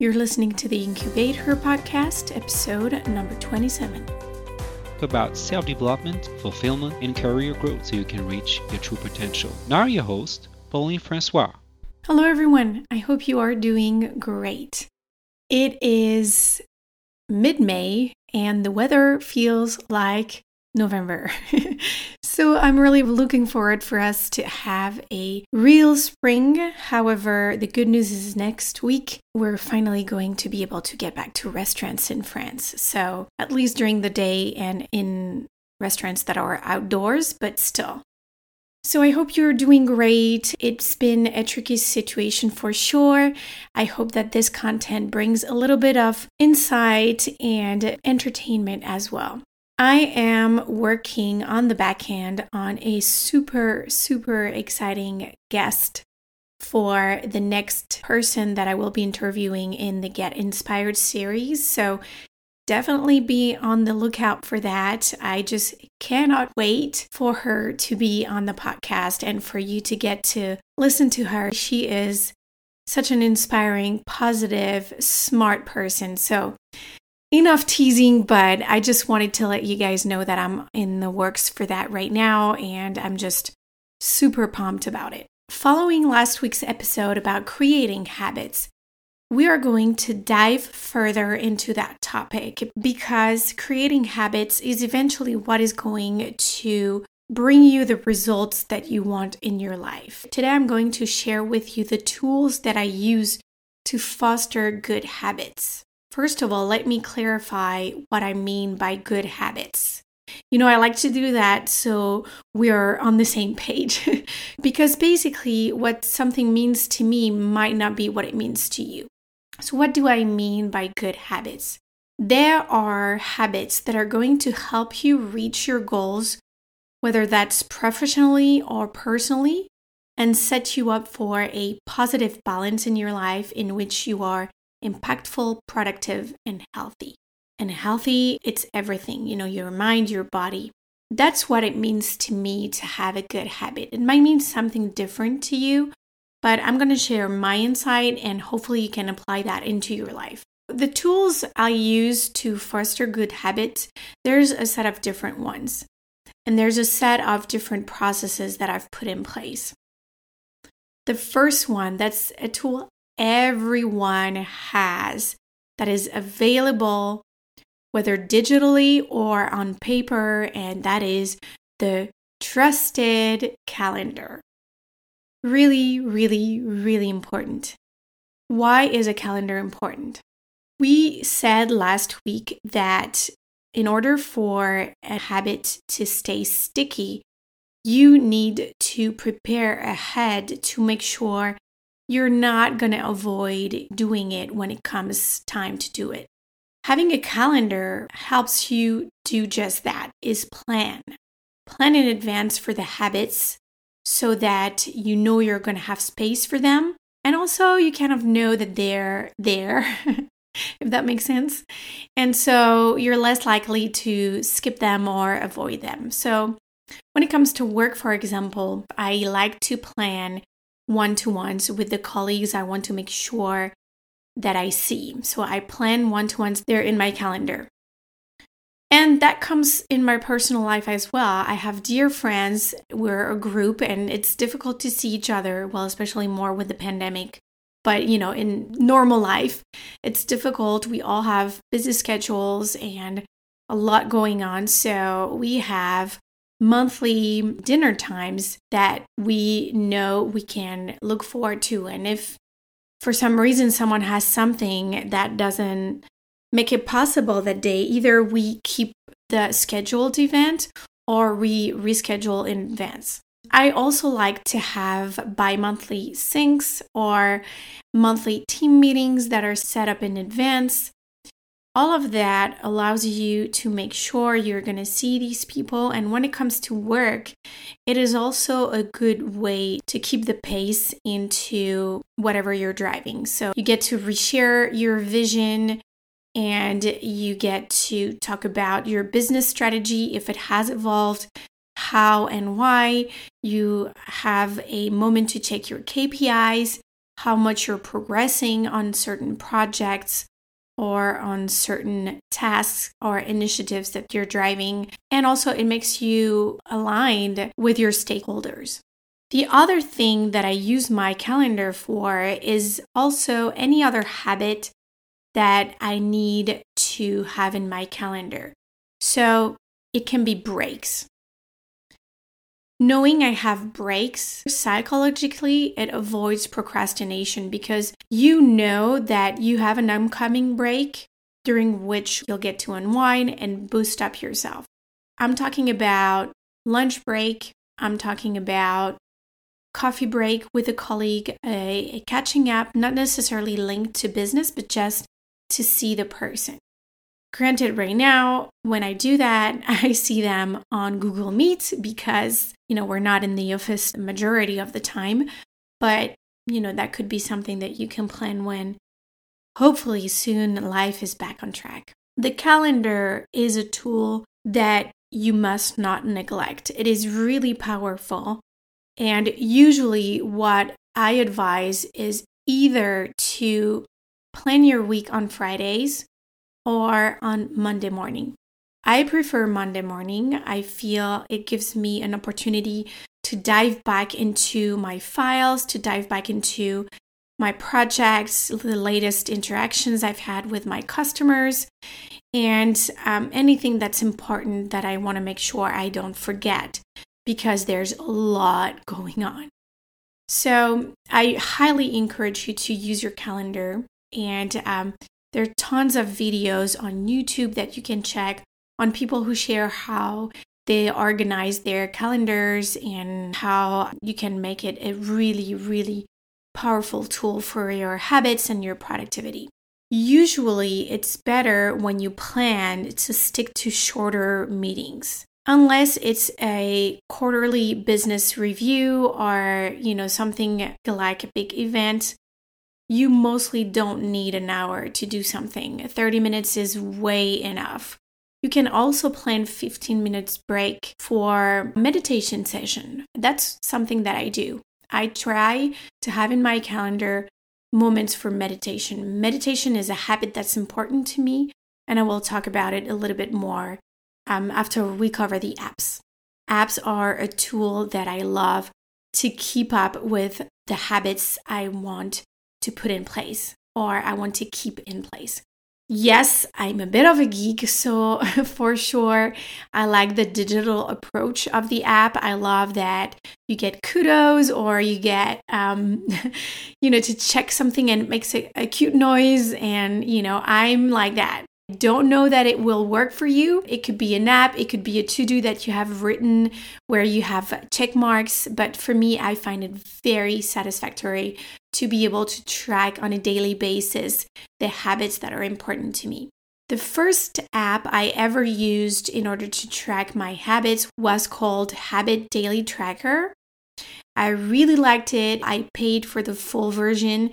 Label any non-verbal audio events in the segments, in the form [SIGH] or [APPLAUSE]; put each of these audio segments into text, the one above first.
You're listening to the Incubate Her podcast, episode number 27. About self development, fulfillment, and career growth so you can reach your true potential. Now, your host, Pauline Francois. Hello, everyone. I hope you are doing great. It is mid May, and the weather feels like November. [LAUGHS] so I'm really looking forward for us to have a real spring. However, the good news is next week we're finally going to be able to get back to restaurants in France. So at least during the day and in restaurants that are outdoors, but still. So I hope you're doing great. It's been a tricky situation for sure. I hope that this content brings a little bit of insight and entertainment as well. I am working on the backhand on a super, super exciting guest for the next person that I will be interviewing in the Get Inspired series. So definitely be on the lookout for that. I just cannot wait for her to be on the podcast and for you to get to listen to her. She is such an inspiring, positive, smart person. So enough teasing, but I just wanted to let you guys know that I'm in the works for that right now, and I'm just super pumped about it. Following last week's episode about creating habits, we are going to dive further into that topic because creating habits is eventually what is going to bring you the results that you want in your life. Today, I'm going to share with you the tools that I use to foster good habits. First of all, let me clarify what I mean by good habits. You know, I like to do that so we're on the same page [LAUGHS] because basically, what something means to me might not be what it means to you. So, what do I mean by good habits? There are habits that are going to help you reach your goals, whether that's professionally or personally, and set you up for a positive balance in your life in which you are impactful, productive, and healthy. And healthy, it's everything, you know, your mind, your body. That's what it means to me to have a good habit. It might mean something different to you, but I'm going to share my insight and hopefully you can apply that into your life. The tools I use to foster good habits, there's a set of different ones. And there's a set of different processes that I've put in place. The first one, that's a tool everyone has that is available, whether digitally or on paper, and that is the trusted calendar. Really, really, really important. Why is a calendar important? We said last week that in order for a habit to stay sticky, you need to prepare ahead to make sure you're not going to avoid doing it when it comes time to do it. Having a calendar helps you do just that is plan. Plan in advance for the habits so that you know you're going to have space for them and also you kind of know that they're there [LAUGHS] if that makes sense. And so you're less likely to skip them or avoid them. So when it comes to work, for example, I like to plan one to ones with the colleagues I want to make sure that I see. So I plan one to ones, they're in my calendar. And that comes in my personal life as well. I have dear friends, we're a group, and it's difficult to see each other, well, especially more with the pandemic. But, you know, in normal life, it's difficult. We all have busy schedules and a lot going on. So we have monthly dinner times that we know we can look forward to. And if for some reason someone has something that doesn't make it possible that day, either we keep the scheduled event or we reschedule in advance. I also like to have bi monthly syncs or monthly team meetings that are set up in advance all of that allows you to make sure you're going to see these people. And when it comes to work, it is also a good way to keep the pace into whatever you're driving. So you get to reshare your vision and you get to talk about your business strategy if it has evolved, how and why. You have a moment to check your KPIs, how much you're progressing on certain projects or on certain tasks or initiatives that you're driving. And also, it makes you aligned with your stakeholders. The other thing that I use my calendar for is also any other habit that I need to have in my calendar. So it can be breaks. Knowing I have breaks psychologically, it avoids procrastination because you know that you have an upcoming break during which you'll get to unwind and boost up yourself. I'm talking about lunch break, I'm talking about coffee break with a colleague, a, a catching up, not necessarily linked to business, but just to see the person. Granted, right now, when I do that, [LAUGHS] I see them on Google Meet because, you know, we're not in the office majority of the time. But, you know, that could be something that you can plan when hopefully soon life is back on track. The calendar is a tool that you must not neglect. It is really powerful. And usually, what I advise is either to plan your week on Fridays or on Monday morning. I prefer Monday morning. I feel it gives me an opportunity to dive back into my files, to dive back into my projects, the latest interactions I've had with my customers, and um, anything that's important that I want to make sure I don't forget because there's a lot going on. So, I highly encourage you to use your calendar and um, there are tons of videos on YouTube that you can check on people who share how they organize their calendars and how you can make it a really, really powerful tool for your habits and your productivity. Usually, it's better when you plan to stick to shorter meetings. Unless it's a quarterly business review or, you know, something like a big event, you mostly don't need an hour to do something. 30 minutes is way enough. You can also plan 15 minutes break for meditation session. That's something that I do. I try to have in my calendar moments for meditation. Meditation is a habit that's important to me, and I will talk about it a little bit more um, after we cover the apps. Apps are a tool that I love to keep up with the habits I want to put in place or I want to keep in place. Yes, I'm a bit of a geek, so [LAUGHS] for sure, I like the digital approach of the app. I love that you get kudos or you get, um, [LAUGHS] you know, to check something and it makes a, a cute noise. And, you know, I'm like that don't know that it will work for you. It could be an app, it could be a to do that you have written where you have check marks. But for me, I find it very satisfactory to be able to track on a daily basis the habits that are important to me. The first app I ever used in order to track my habits was called Habit Daily Tracker. I really liked it. I paid for the full version.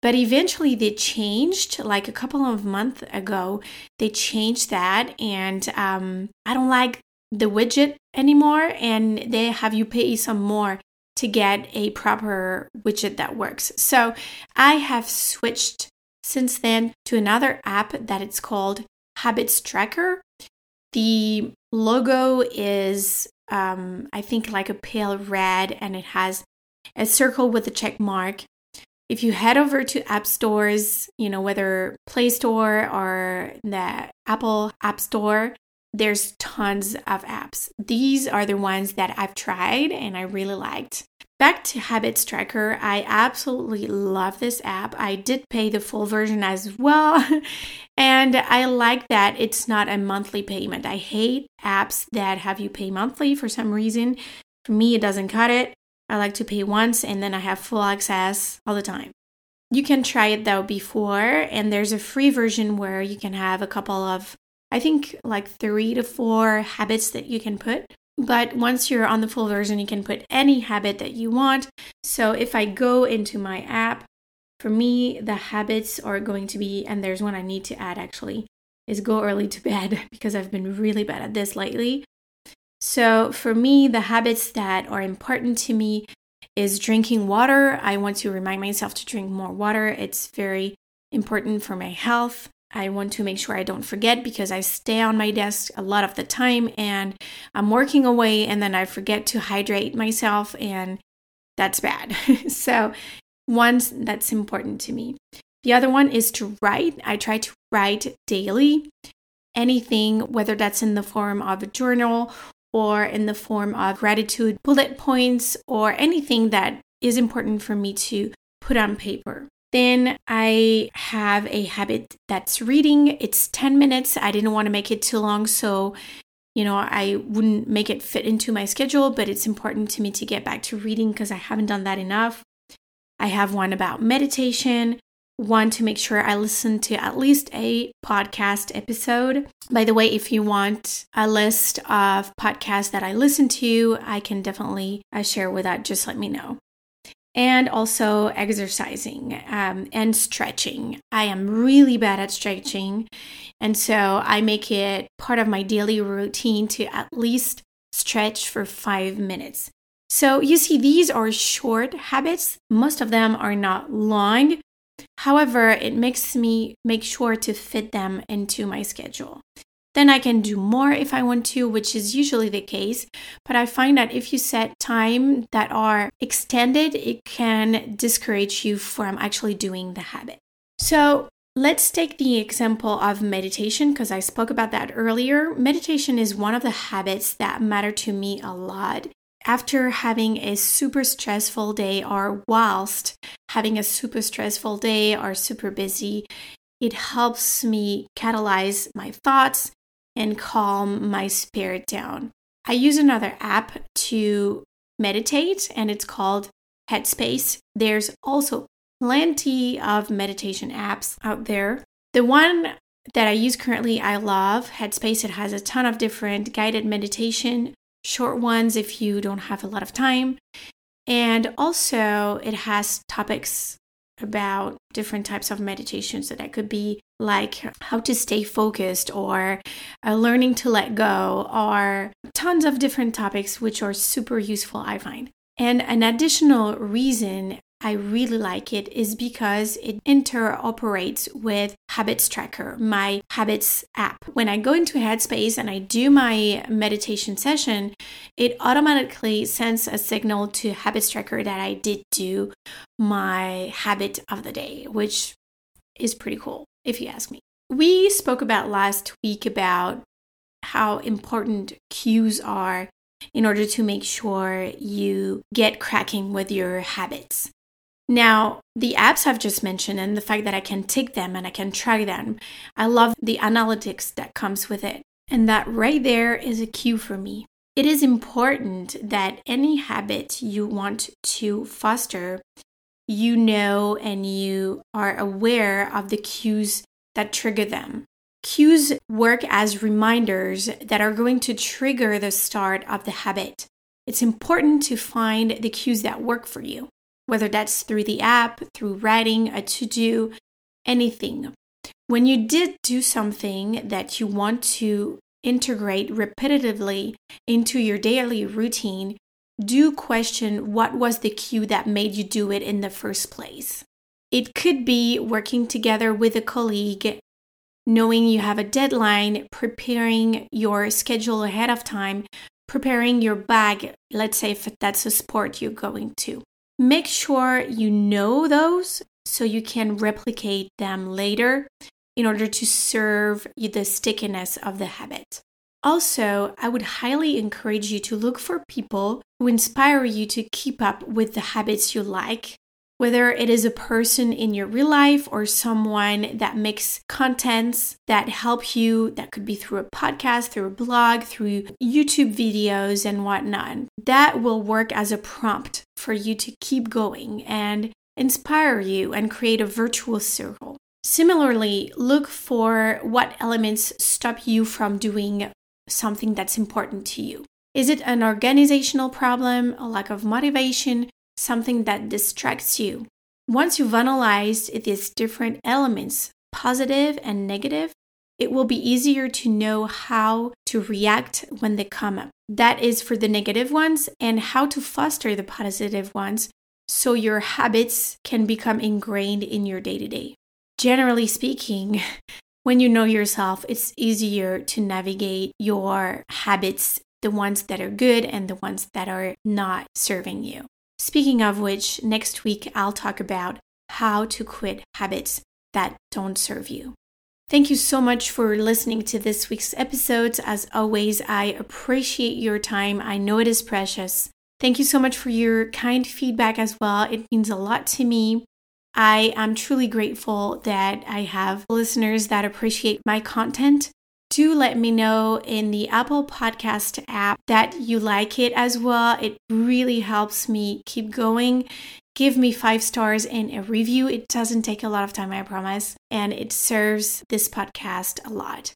But eventually they changed, like a couple of months ago, they changed that. And um, I don't like the widget anymore. And they have you pay some more to get a proper widget that works. So I have switched since then to another app that it's called Habits Tracker. The logo is, um, I think, like a pale red and it has a circle with a check mark if you head over to app stores, you know, whether Play Store or the Apple App Store, there's tons of apps. These are the ones that I've tried and I really liked. Back to Habits Tracker, I absolutely love this app. I did pay the full version as well, [LAUGHS] and I like that it's not a monthly payment. I hate apps that have you pay monthly for some reason. For me, it doesn't cut it. I like to pay once and then I have full access all the time. You can try it though before, and there's a free version where you can have a couple of, I think, like three to four habits that you can put. But once you're on the full version, you can put any habit that you want. So if I go into my app, for me, the habits are going to be, and there's one I need to add actually, is go early to bed [LAUGHS] because I've been really bad at this lately. So, for me, the habits that are important to me is drinking water. I want to remind myself to drink more water. It's very important for my health. I want to make sure I don't forget because I stay on my desk a lot of the time and I'm working away and then I forget to hydrate myself and that's bad. [LAUGHS] so, one that's important to me. The other one is to write. I try to write daily anything, whether that's in the form of a journal or in the form of gratitude bullet points or anything that is important for me to put on paper. Then I have a habit that's reading. It's 10 minutes. I didn't want to make it too long, so you know, I wouldn't make it fit into my schedule, but it's important to me to get back to reading because I haven't done that enough. I have one about meditation, one to make sure I listen to at least a podcast episode. By the way, if you want a list of podcasts that I listen to, I can definitely uh, share with that. Just let me know and also exercising um, and stretching. I am really bad at stretching, and so I make it part of my daily routine to at least stretch for five minutes. So you see, these are short habits, most of them are not long. However, it makes me make sure to fit them into my schedule. Then I can do more if I want to, which is usually the case. But I find that if you set time that are extended, it can discourage you from actually doing the habit. So let's take the example of meditation because I spoke about that earlier. Meditation is one of the habits that matter to me a lot. After having a super stressful day, or whilst having a super stressful day or super busy, it helps me catalyze my thoughts and calm my spirit down. I use another app to meditate and it's called Headspace. There's also plenty of meditation apps out there. The one that I use currently, I love Headspace. It has a ton of different guided meditation, short ones if you don't have a lot of time. And also, it has topics about different types of meditation. So that could be like how to stay focused or uh, learning to let go or tons of different topics which are super useful, I find. And an additional reason I really like it is because it interoperates with Habits Tracker, my Habits app. When I go into Headspace and I do my meditation session, it automatically sends a signal to Habits Tracker that I did do my habit of the day, which is pretty cool, if you ask me. We spoke about last week about how important cues are in order to make sure you get cracking with your habits. Now, the apps I've just mentioned and the fact that I can tick them and I can track them, I love the analytics that comes with it. And that right there is a cue for me. It is important that any habit you want to foster, you know and you are aware of the cues that trigger them. Cues work as reminders that are going to trigger the start of the habit. It's important to find the cues that work for you whether that's through the app, through writing, a to do, anything. When you did do something that you want to integrate repetitively into your daily routine, do question what was the cue that made you do it in the first place. It could be working together with a colleague, knowing you have a deadline, preparing your schedule ahead of time, preparing your bag, let's say if that's a sport you're going to. Make sure you know those so you can replicate them later in order to serve the stickiness of the habit. Also, I would highly encourage you to look for people who inspire you to keep up with the habits you like whether it is a person in your real life or someone that makes contents that help you, that could be through a podcast, through a blog, through YouTube videos, and whatnot. That will work as a prompt for you to keep going and inspire you and create a virtual circle. Similarly, look for what elements stop you from doing something that's important to you. Is it an organizational problem, a lack of motivation, something that distracts you. Once you've analyzed these different elements, positive and negative, it will be easier to know how to react when they come up. That is for the negative ones and how to foster the positive ones so your habits can become ingrained in your day to day. Generally speaking, [LAUGHS] when you know yourself, it's easier to navigate your habits, the ones that are good and the ones that are not serving you. Speaking of which, next week I'll talk about how to quit habits that don't serve you. Thank you so much for listening to this week's episodes. As always, I appreciate your time. I know it is precious. Thank you so much for your kind feedback as well. It means a lot to me. I am truly grateful that I have listeners that appreciate my content. Do let me know in the Apple Podcast app that you like it as well. It really helps me keep going. Give me five stars and a review. It doesn't take a lot of time, I promise, and it serves this podcast a lot.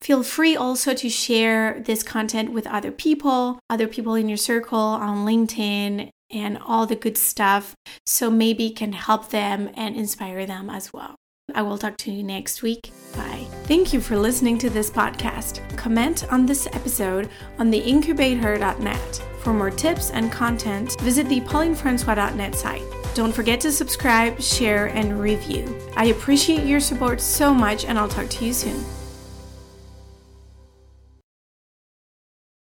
Feel free also to share this content with other people, other people in your circle on LinkedIn, and all the good stuff. So maybe it can help them and inspire them as well. I will talk to you next week. Bye. Thank you for listening to this podcast. Comment on this episode on the incubateher.net. For more tips and content, visit the paulinefrancois.net site. Don't forget to subscribe, share, and review. I appreciate your support so much, and I'll talk to you soon.